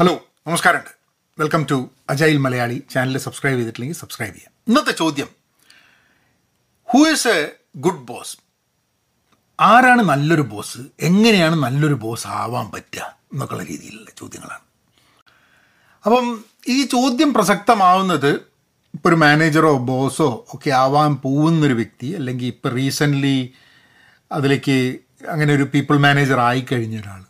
Hello നമസ്കാരമുണ്ട് welcome to agile Malayali channel subscribe ചെയ്തിട്ടില്ലെങ്കിൽ subscribe ചെയ്യാം. ഇന്നത്തെ ചോദ്യം. Who is a good boss ആരാണ് നല്ലൊരു ബോസ് എങ്ങനെയാണ് നല്ലൊരു ബോസ് ആവാൻ പറ്റുക എന്നൊക്കെയുള്ള രീതിയിലുള്ള ചോദ്യങ്ങളാണ്. അപ്പം ഈ ചോദ്യം പ്രസക്തമാവുന്നത് ഇപ്പോൾ ഒരു മാനേജറോ ബോസോ ഒക്കെ ആവാൻ പോകുന്നൊരു വ്യക്തി അല്ലെങ്കിൽ ഇപ്പോൾ റീസെന്റ്ലി അതിലേക്ക് അങ്ങനെ ഒരു പീപ്പിൾ മാനേജർ ആയിക്കഴിഞ്ഞ ഒരാൾ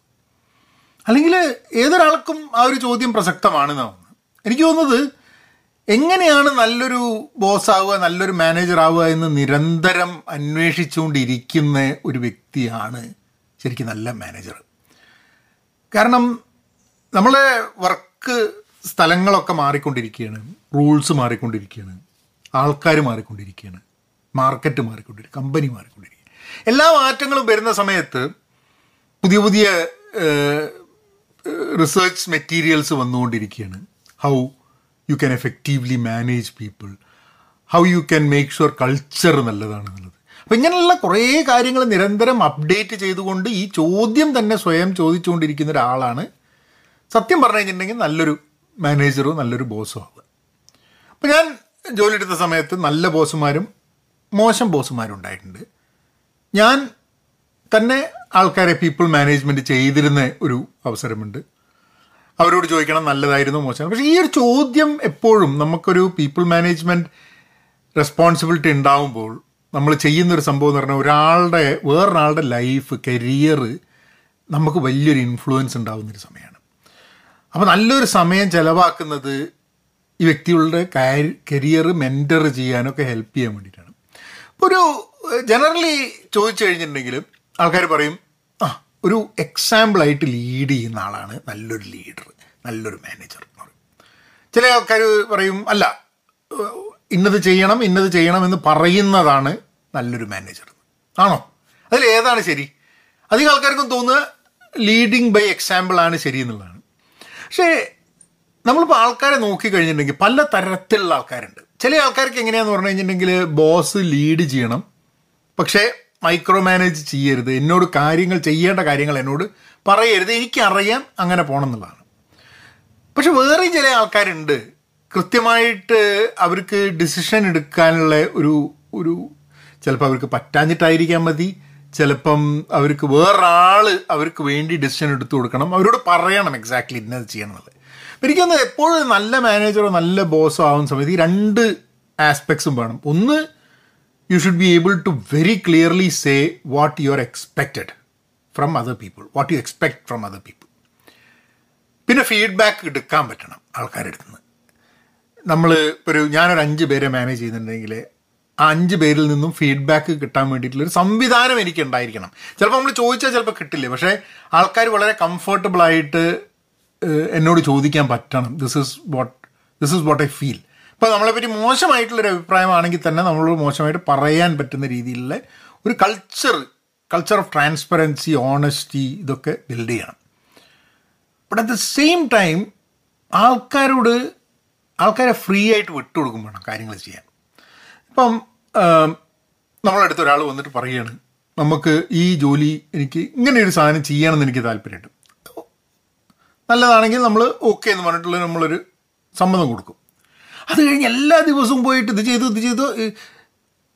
അല്ലെങ്കിൽ ഏതൊരാൾക്കും ആ ഒരു ചോദ്യം പ്രസക്തമാണെന്നാണ് എനിക്ക് തോന്നുന്നത് എങ്ങനെയാണ് നല്ലൊരു ബോസ് ആവുക നല്ലൊരു മാനേജർ ആവുക എന്ന് നിരന്തരം അന്വേഷിച്ചുകൊണ്ടിരിക്കുന്ന ഒരു വ്യക്തിയാണ് ശരിക്കും നല്ല മാനേജർ കാരണം നമ്മളെ വർക്ക് സ്ഥലങ്ങളൊക്കെ മാറിക്കൊണ്ടിരിക്കുകയാണ് റൂൾസ് മാറിക്കൊണ്ടിരിക്കുകയാണ് ആൾക്കാർ മാറിക്കൊണ്ടിരിക്കുകയാണ് മാർക്കറ്റ് മാറിക്കൊണ്ടിരിക്കുക കമ്പനി മാറിക്കൊണ്ടിരിക്കുക എല്ലാ മാറ്റങ്ങളും വരുന്ന സമയത്ത് പുതിയ പുതിയ റിസർച്ച് മെറ്റീരിയൽസ് വന്നുകൊണ്ടിരിക്കുകയാണ്. How you can effectively manage people how you can make sure culture നല്ലതാണെന്നുള്ളത്. അപ്പം ഇങ്ങനെയുള്ള കുറേ കാര്യങ്ങൾ നിരന്തരം അപ്ഡേറ്റ് ചെയ്തുകൊണ്ട് ഈ ചോദ്യം തന്നെ സ്വയം ചോദിച്ചുകൊണ്ടിരിക്കുന്ന ഒരാളാണ്. സത്യം പറഞ്ഞു കഴിഞ്ഞിട്ടുണ്ടെങ്കിൽ നല്ലൊരു മാനേജറോ നല്ലൊരു ബോസോ ആവുക. അപ്പം ഞാൻ ജോലി എടുത്ത സമയത്ത് നല്ല ബോസുമാരും മോശം ബോസുമാരും ഉണ്ടായിട്ടുണ്ട്. ഞാൻ തന്നെ ആൾക്കാരെ പീപ്പിൾ മാനേജ്മെന്റ് ചെയ്തിരുന്ന ഒരു അവസരമുണ്ട്. അവരോട് ചോദിക്കണം നല്ലതായിരുന്നു മോശം. പക്ഷേ ഈ ഒരു ചോദ്യം എപ്പോഴും നമുക്കൊരു പീപ്പിൾ മാനേജ്മെന്റ് റെസ്പോൺസിബിലിറ്റി ഉണ്ടാവുമ്പോൾ നമ്മൾ ചെയ്യുന്നൊരു സംഭവം എന്ന് പറഞ്ഞാൽ ഒരാളുടെ വേറൊരാളുടെ ലൈഫ് കരിയർ നമുക്ക് വലിയൊരു ഇൻഫ്ലുവൻസ് ഉണ്ടാകുന്നൊരു സമയമാണ്. അപ്പോൾ നല്ലൊരു സമയം ചിലവാക്കുന്നത് ഈ വ്യക്തികളുടെ കരിയർ മെന്റർ ചെയ്യാനൊക്കെ ഹെൽപ്പ് ചെയ്യാൻ വേണ്ടിയിട്ടാണ്. ഒരു ജനറലി ചോദിച്ചു കഴിഞ്ഞിട്ടുണ്ടെങ്കിൽ ആൾക്കാർ പറയും ആ ഒരു എക്സാമ്പിളായിട്ട് ലീഡ് ചെയ്യുന്ന ആളാണ് നല്ലൊരു ലീഡർ നല്ലൊരു മാനേജർ എന്ന് പറയും. ചില ആൾക്കാർ പറയും അല്ല ഇന്നത് ചെയ്യണം ഇന്നത് ചെയ്യണം എന്ന് പറയുന്നതാണ് നല്ലൊരു മാനേജർ ആണോ? അതിൽ ഏതാണ് ശരി? അധികം ആൾക്കാർക്കും തോന്നുക ലീഡിങ് ബൈ എക്സാമ്പിളാണ് ശരി എന്നുള്ളതാണ്. പക്ഷേ നമ്മളിപ്പോൾ ആൾക്കാരെ നോക്കിക്കഴിഞ്ഞിട്ടുണ്ടെങ്കിൽ പല തരത്തിലുള്ള ആൾക്കാരുണ്ട്. ചില ആൾക്കാർക്ക് എങ്ങനെയാണെന്ന് പറഞ്ഞു കഴിഞ്ഞിട്ടുണ്ടെങ്കിൽ ബോസ് ലീഡ് ചെയ്യണം. പക്ഷേ മൈക്രോ മാനേജ് ചെയ്യരുത്. എന്നോട് കാര്യങ്ങൾ ചെയ്യേണ്ട കാര്യങ്ങൾ എന്നോട് പറയരുത്. എനിക്കറിയാം അങ്ങനെ പോകണം എന്നുള്ളതാണ് പക്ഷെ വേറെ ചില ആൾക്കാരുണ്ട്. കൃത്യമായിട്ട് അവർക്ക് ഡിസിഷൻ എടുക്കാനുള്ള ഒരു ഒരു ചിലപ്പോൾ അവർക്ക് പറ്റാഞ്ഞിട്ടായിരിക്കാൻ മതി. ചിലപ്പം അവർക്ക് വേറൊരാൾ അവർക്ക് വേണ്ടി ഡിസിഷൻ എടുത്തു കൊടുക്കണം. അവരോട് പറയണം എക്സാക്ട്ലി ഇന്നത് ചെയ്യണം എന്നുള്ളത് എനിക്കൊന്ന് എപ്പോഴും നല്ല മാനേജറോ നല്ല ബോസോ ആവുന്ന സമയത്ത് ഈ രണ്ട് ആസ്പെക്ട്സും വേണം. ഒന്ന് you should be able to very clearly say what you are expected from other people what you expect from other people പിന്നെ ഫീഡ്ബാക്ക് എടുക്കാൻ പറ്റണം ആൾക്കാരുടെ അടുത്ത് നിന്ന്. നമ്മൾ ഒരു ഞാനൊരു അഞ്ച് പേരെ മാനേജ് ചെയ്യുന്നുണ്ടെങ്കിൽ ആ അഞ്ച് പേരിൽ നിന്നും ഫീഡ്ബാക്ക് കിട്ടാൻ വേണ്ടിയിട്ടുള്ളൊരു സംവിധാനം എനിക്ക് ഉണ്ടായിരിക്കണം. ചിലപ്പോൾ നമ്മൾ ചോദിച്ചാൽ ചിലപ്പോൾ കിട്ടില്ല? പക്ഷേ ആൾക്കാർ വളരെ കംഫർട്ടബിളായിട്ട് എന്നോട് ചോദിക്കാൻ പറ്റണം. This is what this is what I feel ഇപ്പോൾ നമ്മളെപ്പറ്റി മോശമായിട്ടുള്ളൊരു അഭിപ്രായമാണെങ്കിൽ തന്നെ നമ്മളോട് മോശമായിട്ട് പറയാൻ പറ്റുന്ന രീതിയിലുള്ള ഒരു culture culture of transparency honesty ഇതൊക്കെ ബിൽഡ് ചെയ്യണം. But at the same time ആൾക്കാരോട് ആൾക്കാരെ ഫ്രീ ആയിട്ട് വിട്ടുകൊടുക്കും വേണം കാര്യങ്ങൾ ചെയ്യാൻ. ഇപ്പം നമ്മളടുത്ത് ഒരാൾ വന്നിട്ട് പറയുകയാണ് നമുക്ക് ഈ ജോലി എനിക്ക് ഇങ്ങനെ ഒരു സാധനം ചെയ്യണമെന്ന് എനിക്ക് താല്പര്യമുണ്ട്. നല്ലതാണെങ്കിൽ നമ്മൾ ഓക്കെ എന്ന് പറഞ്ഞിട്ടുള്ള നമ്മളൊരു സമ്മതം കൊടുക്കും. അത് കഴിഞ്ഞ് എല്ലാ ദിവസവും പോയിട്ട് ഇത് ചെയ്തു ഇത് ചെയ്തു.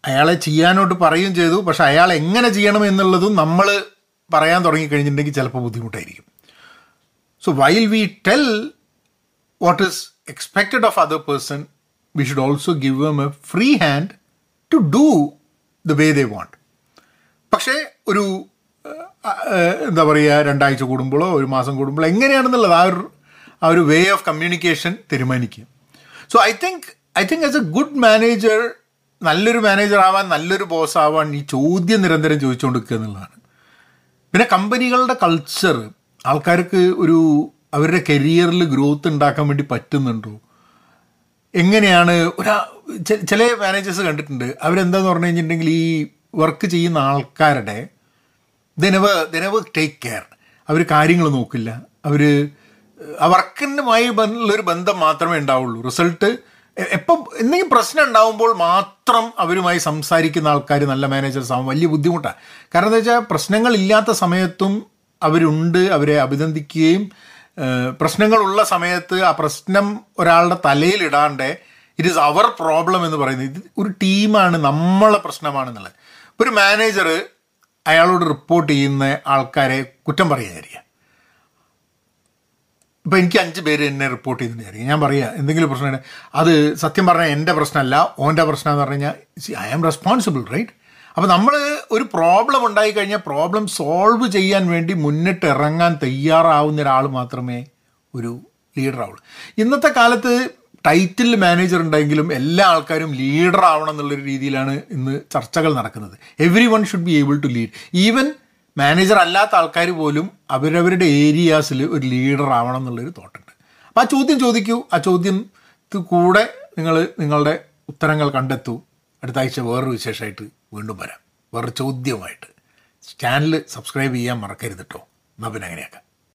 അയാളെ ചെയ്യാനോട്ട് പറയുകയും ചെയ്തു. പക്ഷെ അയാൾ എങ്ങനെ ചെയ്യണം എന്നുള്ളതും നമ്മൾ പറയാൻ തുടങ്ങിക്കഴിഞ്ഞിട്ടുണ്ടെങ്കിൽ ചിലപ്പോൾ ബുദ്ധിമുട്ടായിരിക്കും. So while we tell what is expected of other person we should also give them a free hand to do the way they want പക്ഷേ ഒരു എന്താ പറയുക രണ്ടാഴ്ച കൂടുമ്പോഴോ ഒരു മാസം കൂടുമ്പോഴോ എങ്ങനെയാണെന്നുള്ളത് ആ ഒരു ആ ഒരു വേ ഓഫ് കമ്മ്യൂണിക്കേഷൻ തീരുമാനിക്കുക so I think I think as a good manager നല്ലൊരു മാനേജർ ആവാൻ നല്ലൊരു ബോസ് ആവാൻ ഈ ചോദ്യം നിരന്തരം ചോദിച്ചുകൊണ്ടിരിക്കുക എന്നുള്ളതാണ്. പിന്നെ കമ്പനികളുടെ കൾച്ചർ ആൾക്കാർക്ക് ഒരു അവരുടെ കരിയറിൽ ഗ്രോത്ത് ഉണ്ടാക്കാൻ വേണ്ടി പറ്റുന്നുണ്ടോ? എങ്ങനെയാണ് ഒരാ ചില മാനേജേഴ്സ് കണ്ടിട്ടുണ്ട്. അവരെന്താന്ന് പറഞ്ഞു കഴിഞ്ഞിട്ടുണ്ടെങ്കിൽ ഈ വർക്ക് ചെയ്യുന്ന ആൾക്കാരുടെ ദിനവ് ദിനവ് ടേക്ക് കെയർ അവർ കാര്യങ്ങൾ നോക്കില്ല. അവർ ആ വർക്കിനുമായി ഉള്ളൊരു ബന്ധം മാത്രമേ ഉണ്ടാവുള്ളൂ. റിസൾട്ട് എപ്പം എന്തെങ്കിലും പ്രശ്നം ഉണ്ടാവുമ്പോൾ മാത്രം അവരുമായി സംസാരിക്കുന്ന ആൾക്കാർ നല്ല മാനേജേഴ്സ് ആവും വലിയ ബുദ്ധിമുട്ടാണ് കാരണം എന്താ വെച്ചാൽ പ്രശ്നങ്ങളില്ലാത്ത സമയത്തും അവരുണ്ട് അവരെ അഭിനന്ദിക്കുകയും പ്രശ്നങ്ങളുള്ള സമയത്ത് ആ പ്രശ്നം ഒരാളുടെ തലയിലിടാണ്ട് ഇറ്റ് ഈസ് അവർ പ്രോബ്ലം എന്ന് പറയുന്നത് ഇത് ഒരു ടീമാണ് നമ്മളെ പ്രശ്നമാണെന്നുള്ളത്. ഒരു മാനേജർ അയാളോട് റിപ്പോർട്ട് ചെയ്യുന്ന ആൾക്കാരെ കുറ്റം പറയാതിരിക്കുക ഇപ്പം എനിക്ക് അഞ്ച് പേര് എന്നെ റിപ്പോർട്ട് ചെയ്തിട്ടുണ്ടായിരിക്കും ഞാൻ പറയുക എന്തെങ്കിലും പ്രശ്നം അത് സത്യം പറഞ്ഞാൽ എന്റെ പ്രശ്നമല്ല ഓന്റെ പ്രശ്നം എന്ന് പറഞ്ഞു കഴിഞ്ഞാൽ ഐ ആം റെസ്പോൺസിബിൾ റൈറ്റ് അപ്പോൾ നമ്മൾ ഒരു പ്രോബ്ലം ഉണ്ടായി കഴിഞ്ഞാൽ പ്രോബ്ലം സോൾവ് ചെയ്യാൻ വേണ്ടി മുന്നിട്ട് ഇറങ്ങാൻ തയ്യാറാവുന്ന ഒരാൾ മാത്രമേ ഒരു ലീഡർ ആവുള്ളൂ. ഇന്നത്തെ കാലത്ത് ടൈറ്റിൽ മാനേജർ ഉണ്ടെങ്കിലും എല്ലാ ആൾക്കാരും ലീഡർ ആവണം എന്നുള്ളൊരു രീതിയിലാണ് ഇന്ന് ചർച്ചകൾ നടക്കുന്നത്. Everyone should be able to lead even manager അല്ലാത്ത ആൾക്കാർ പോലും അവരവരുടെ ഏരിയാസിൽ ഒരു ലീഡർ ആവണം എന്നുള്ളൊരു തോട്ടുണ്ട്. അപ്പോൾ ആ ചോദ്യം ചോദിക്കൂ. ആ ചോദ്യം കൂടെ നിങ്ങൾ നിങ്ങളുടെ ഉത്തരങ്ങൾ കണ്ടെത്തൂ. അടുത്ത ആഴ്ച വേറൊരു വിശേഷമായിട്ട് വീണ്ടും വരാം. വേറൊരു ചോദ്യമായിട്ട് ചാനൽ സബ്സ്ക്രൈബ് ചെയ്യാൻ മറക്കരുത് കേട്ടോ എന്നാൽ പിന്നെ അങ്ങനെയാക്കാം.